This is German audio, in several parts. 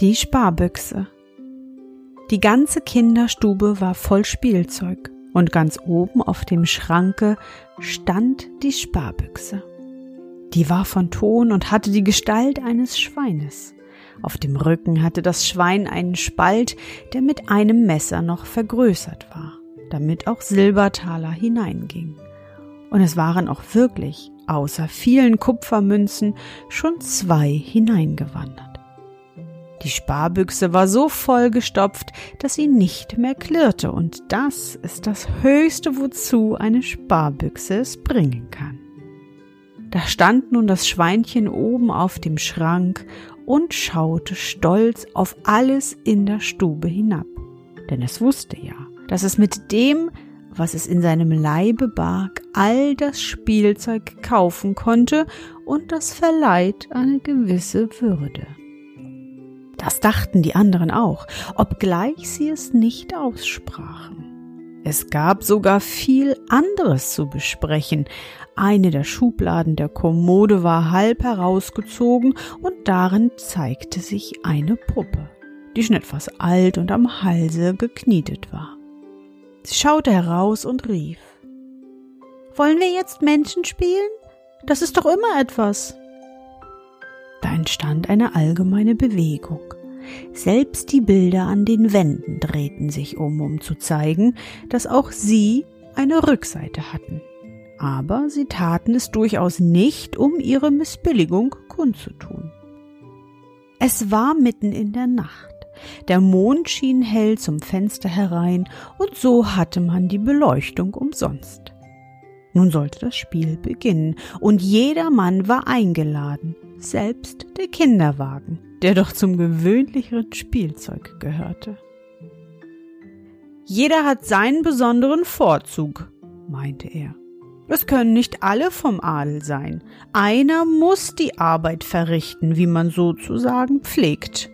Die Sparbüchse. Die ganze Kinderstube war voll Spielzeug und ganz oben auf dem Schranke stand die Sparbüchse. Die war von Ton und hatte die Gestalt eines Schweines. Auf dem Rücken hatte das Schwein einen Spalt, der mit einem Messer noch vergrößert war, damit auch Silbertaler hineinging. Und es waren auch wirklich, außer vielen Kupfermünzen, schon zwei hineingewandert. Die Sparbüchse war so vollgestopft, dass sie nicht mehr klirrte, und das ist das Höchste, wozu eine Sparbüchse es bringen kann. Da stand nun das Schweinchen oben auf dem Schrank und schaute stolz auf alles in der Stube hinab. Denn es wusste ja, dass es mit dem, was es in seinem Leibe barg, all das Spielzeug kaufen konnte und das verleiht eine gewisse Würde. Das dachten die anderen auch, obgleich sie es nicht aussprachen. Es gab sogar viel anderes zu besprechen. Eine der Schubladen der Kommode war halb herausgezogen und darin zeigte sich eine Puppe, die schon etwas alt und am Halse geknietet war. Sie schaute heraus und rief Wollen wir jetzt Menschen spielen? Das ist doch immer etwas. Entstand eine allgemeine Bewegung. Selbst die Bilder an den Wänden drehten sich um, um zu zeigen, dass auch sie eine Rückseite hatten. Aber sie taten es durchaus nicht, um ihre Missbilligung kundzutun. Es war mitten in der Nacht. Der Mond schien hell zum Fenster herein, und so hatte man die Beleuchtung umsonst. Nun sollte das Spiel beginnen, und jeder Mann war eingeladen, selbst der Kinderwagen, der doch zum gewöhnlicheren Spielzeug gehörte. Jeder hat seinen besonderen Vorzug, meinte er. Es können nicht alle vom Adel sein. Einer muss die Arbeit verrichten, wie man sozusagen pflegt.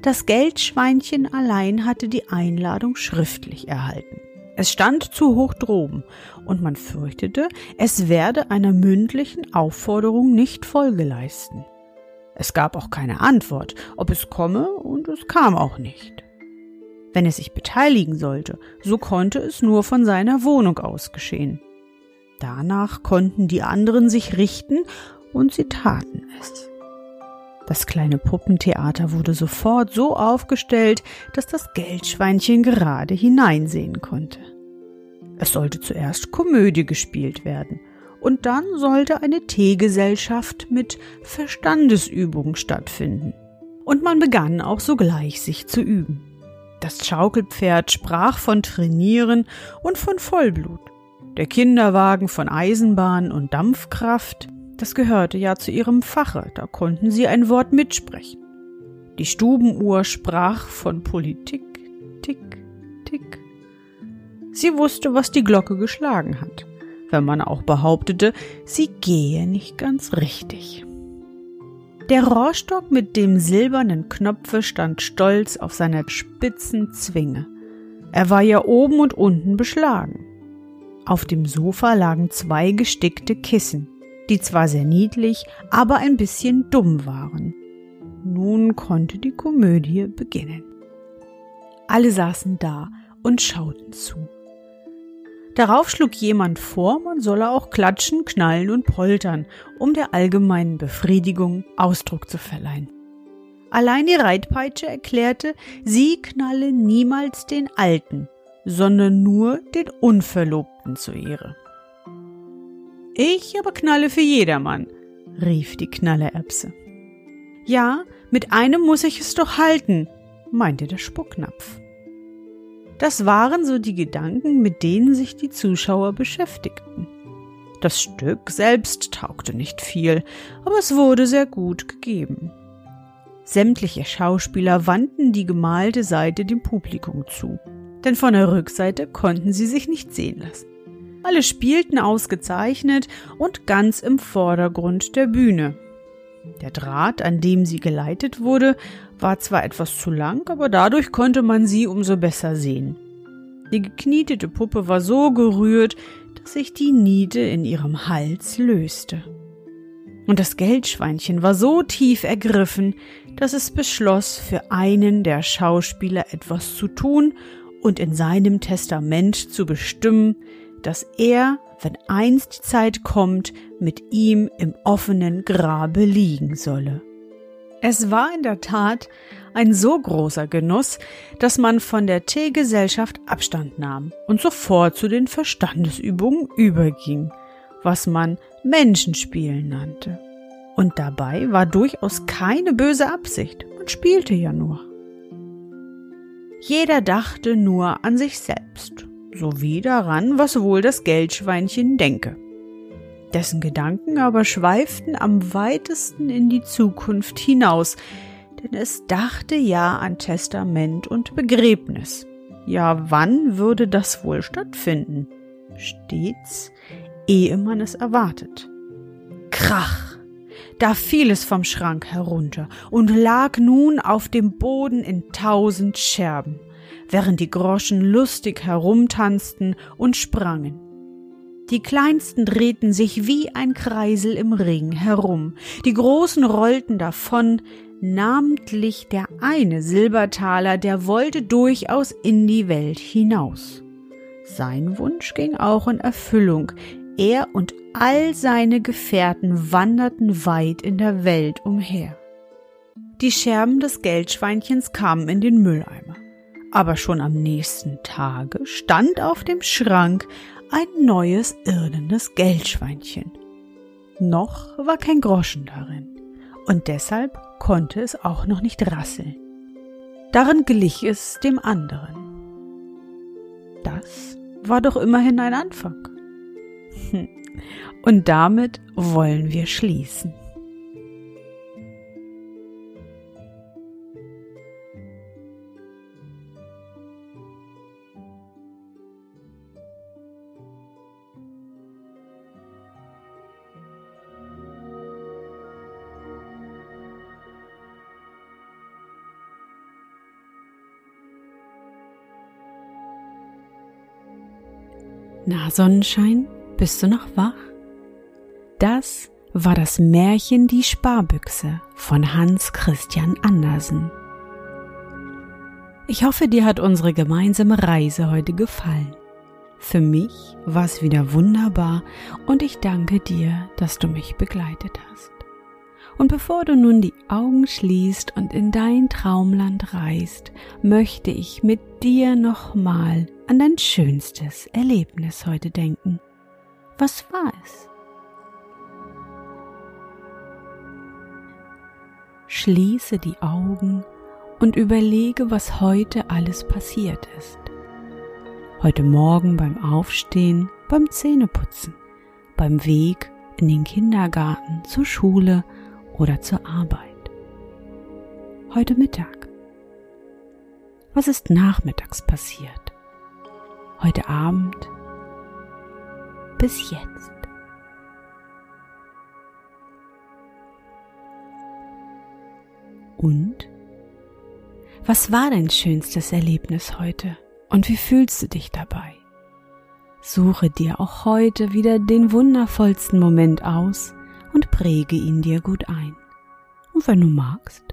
Das Geldschweinchen allein hatte die Einladung schriftlich erhalten. Es stand zu hoch droben, und man fürchtete, es werde einer mündlichen Aufforderung nicht Folge leisten. Es gab auch keine Antwort, ob es komme, und es kam auch nicht. Wenn es sich beteiligen sollte, so konnte es nur von seiner Wohnung aus geschehen. Danach konnten die anderen sich richten, und sie taten es. Das kleine Puppentheater wurde sofort so aufgestellt, dass das Geldschweinchen gerade hineinsehen konnte. Es sollte zuerst Komödie gespielt werden, und dann sollte eine Teegesellschaft mit Verstandesübungen stattfinden. Und man begann auch sogleich sich zu üben. Das Schaukelpferd sprach von Trainieren und von Vollblut. Der Kinderwagen von Eisenbahn und Dampfkraft, das gehörte ja zu ihrem Fache, da konnten sie ein Wort mitsprechen. Die Stubenuhr sprach von Politik, tick, tick. Sie wusste, was die Glocke geschlagen hat, wenn man auch behauptete, sie gehe nicht ganz richtig. Der Rohrstock mit dem silbernen Knopfe stand stolz auf seiner spitzen Zwinge. Er war ja oben und unten beschlagen. Auf dem Sofa lagen zwei gestickte Kissen, die zwar sehr niedlich, aber ein bisschen dumm waren. Nun konnte die Komödie beginnen. Alle saßen da und schauten zu. Darauf schlug jemand vor, man solle auch klatschen, knallen und poltern, um der allgemeinen Befriedigung Ausdruck zu verleihen. Allein die Reitpeitsche erklärte, sie knalle niemals den Alten, sondern nur den Unverlobten zu Ehre. Ich aber knalle für jedermann, rief die Knalleerbse. Ja, mit einem muss ich es doch halten, meinte der Spucknapf. Das waren so die Gedanken, mit denen sich die Zuschauer beschäftigten. Das Stück selbst taugte nicht viel, aber es wurde sehr gut gegeben. Sämtliche Schauspieler wandten die gemalte Seite dem Publikum zu, denn von der Rückseite konnten sie sich nicht sehen lassen. Alle spielten ausgezeichnet und ganz im Vordergrund der Bühne. Der Draht, an dem sie geleitet wurde, war zwar etwas zu lang, aber dadurch konnte man sie umso besser sehen. Die geknietete Puppe war so gerührt, dass sich die Niete in ihrem Hals löste. Und das Geldschweinchen war so tief ergriffen, dass es beschloss, für einen der Schauspieler etwas zu tun und in seinem Testament zu bestimmen, dass er, wenn einst die Zeit kommt, mit ihm im offenen Grabe liegen solle. Es war in der Tat ein so großer Genuss, dass man von der Teegesellschaft Abstand nahm und sofort zu den Verstandesübungen überging, was man Menschenspielen nannte. Und dabei war durchaus keine böse Absicht, man spielte ja nur. Jeder dachte nur an sich selbst sowie daran, was wohl das Geldschweinchen denke. Dessen Gedanken aber schweiften am weitesten in die Zukunft hinaus, denn es dachte ja an Testament und Begräbnis. Ja, wann würde das wohl stattfinden? Stets, ehe man es erwartet. Krach! Da fiel es vom Schrank herunter und lag nun auf dem Boden in tausend Scherben während die Groschen lustig herumtanzten und sprangen. Die Kleinsten drehten sich wie ein Kreisel im Ring herum, die Großen rollten davon, namentlich der eine Silbertaler, der wollte durchaus in die Welt hinaus. Sein Wunsch ging auch in Erfüllung, er und all seine Gefährten wanderten weit in der Welt umher. Die Scherben des Geldschweinchens kamen in den Mülleimer aber schon am nächsten Tage stand auf dem Schrank ein neues irdenes Geldschweinchen. Noch war kein Groschen darin, und deshalb konnte es auch noch nicht rasseln. Darin glich es dem anderen. Das war doch immerhin ein Anfang. Hm. Und damit wollen wir schließen. Na, Sonnenschein, bist du noch wach? Das war das Märchen Die Sparbüchse von Hans Christian Andersen. Ich hoffe, dir hat unsere gemeinsame Reise heute gefallen. Für mich war es wieder wunderbar und ich danke dir, dass du mich begleitet hast. Und bevor du nun die Augen schließt und in dein Traumland reist, möchte ich mit dir nochmal an dein schönstes Erlebnis heute denken. Was war es? Schließe die Augen und überlege, was heute alles passiert ist. Heute Morgen beim Aufstehen, beim Zähneputzen, beim Weg in den Kindergarten, zur Schule oder zur Arbeit. Heute Mittag. Was ist nachmittags passiert? Heute Abend bis jetzt. Und? Was war dein schönstes Erlebnis heute und wie fühlst du dich dabei? Suche dir auch heute wieder den wundervollsten Moment aus und präge ihn dir gut ein. Und wenn du magst,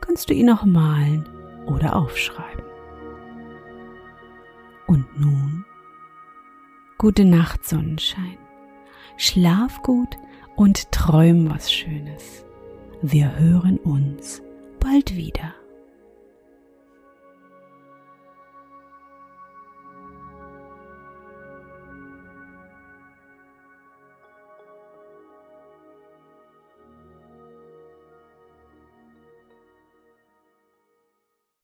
kannst du ihn auch malen oder aufschreiben. Und nun? Gute Nacht, Sonnenschein. Schlaf gut und träum was Schönes. Wir hören uns bald wieder.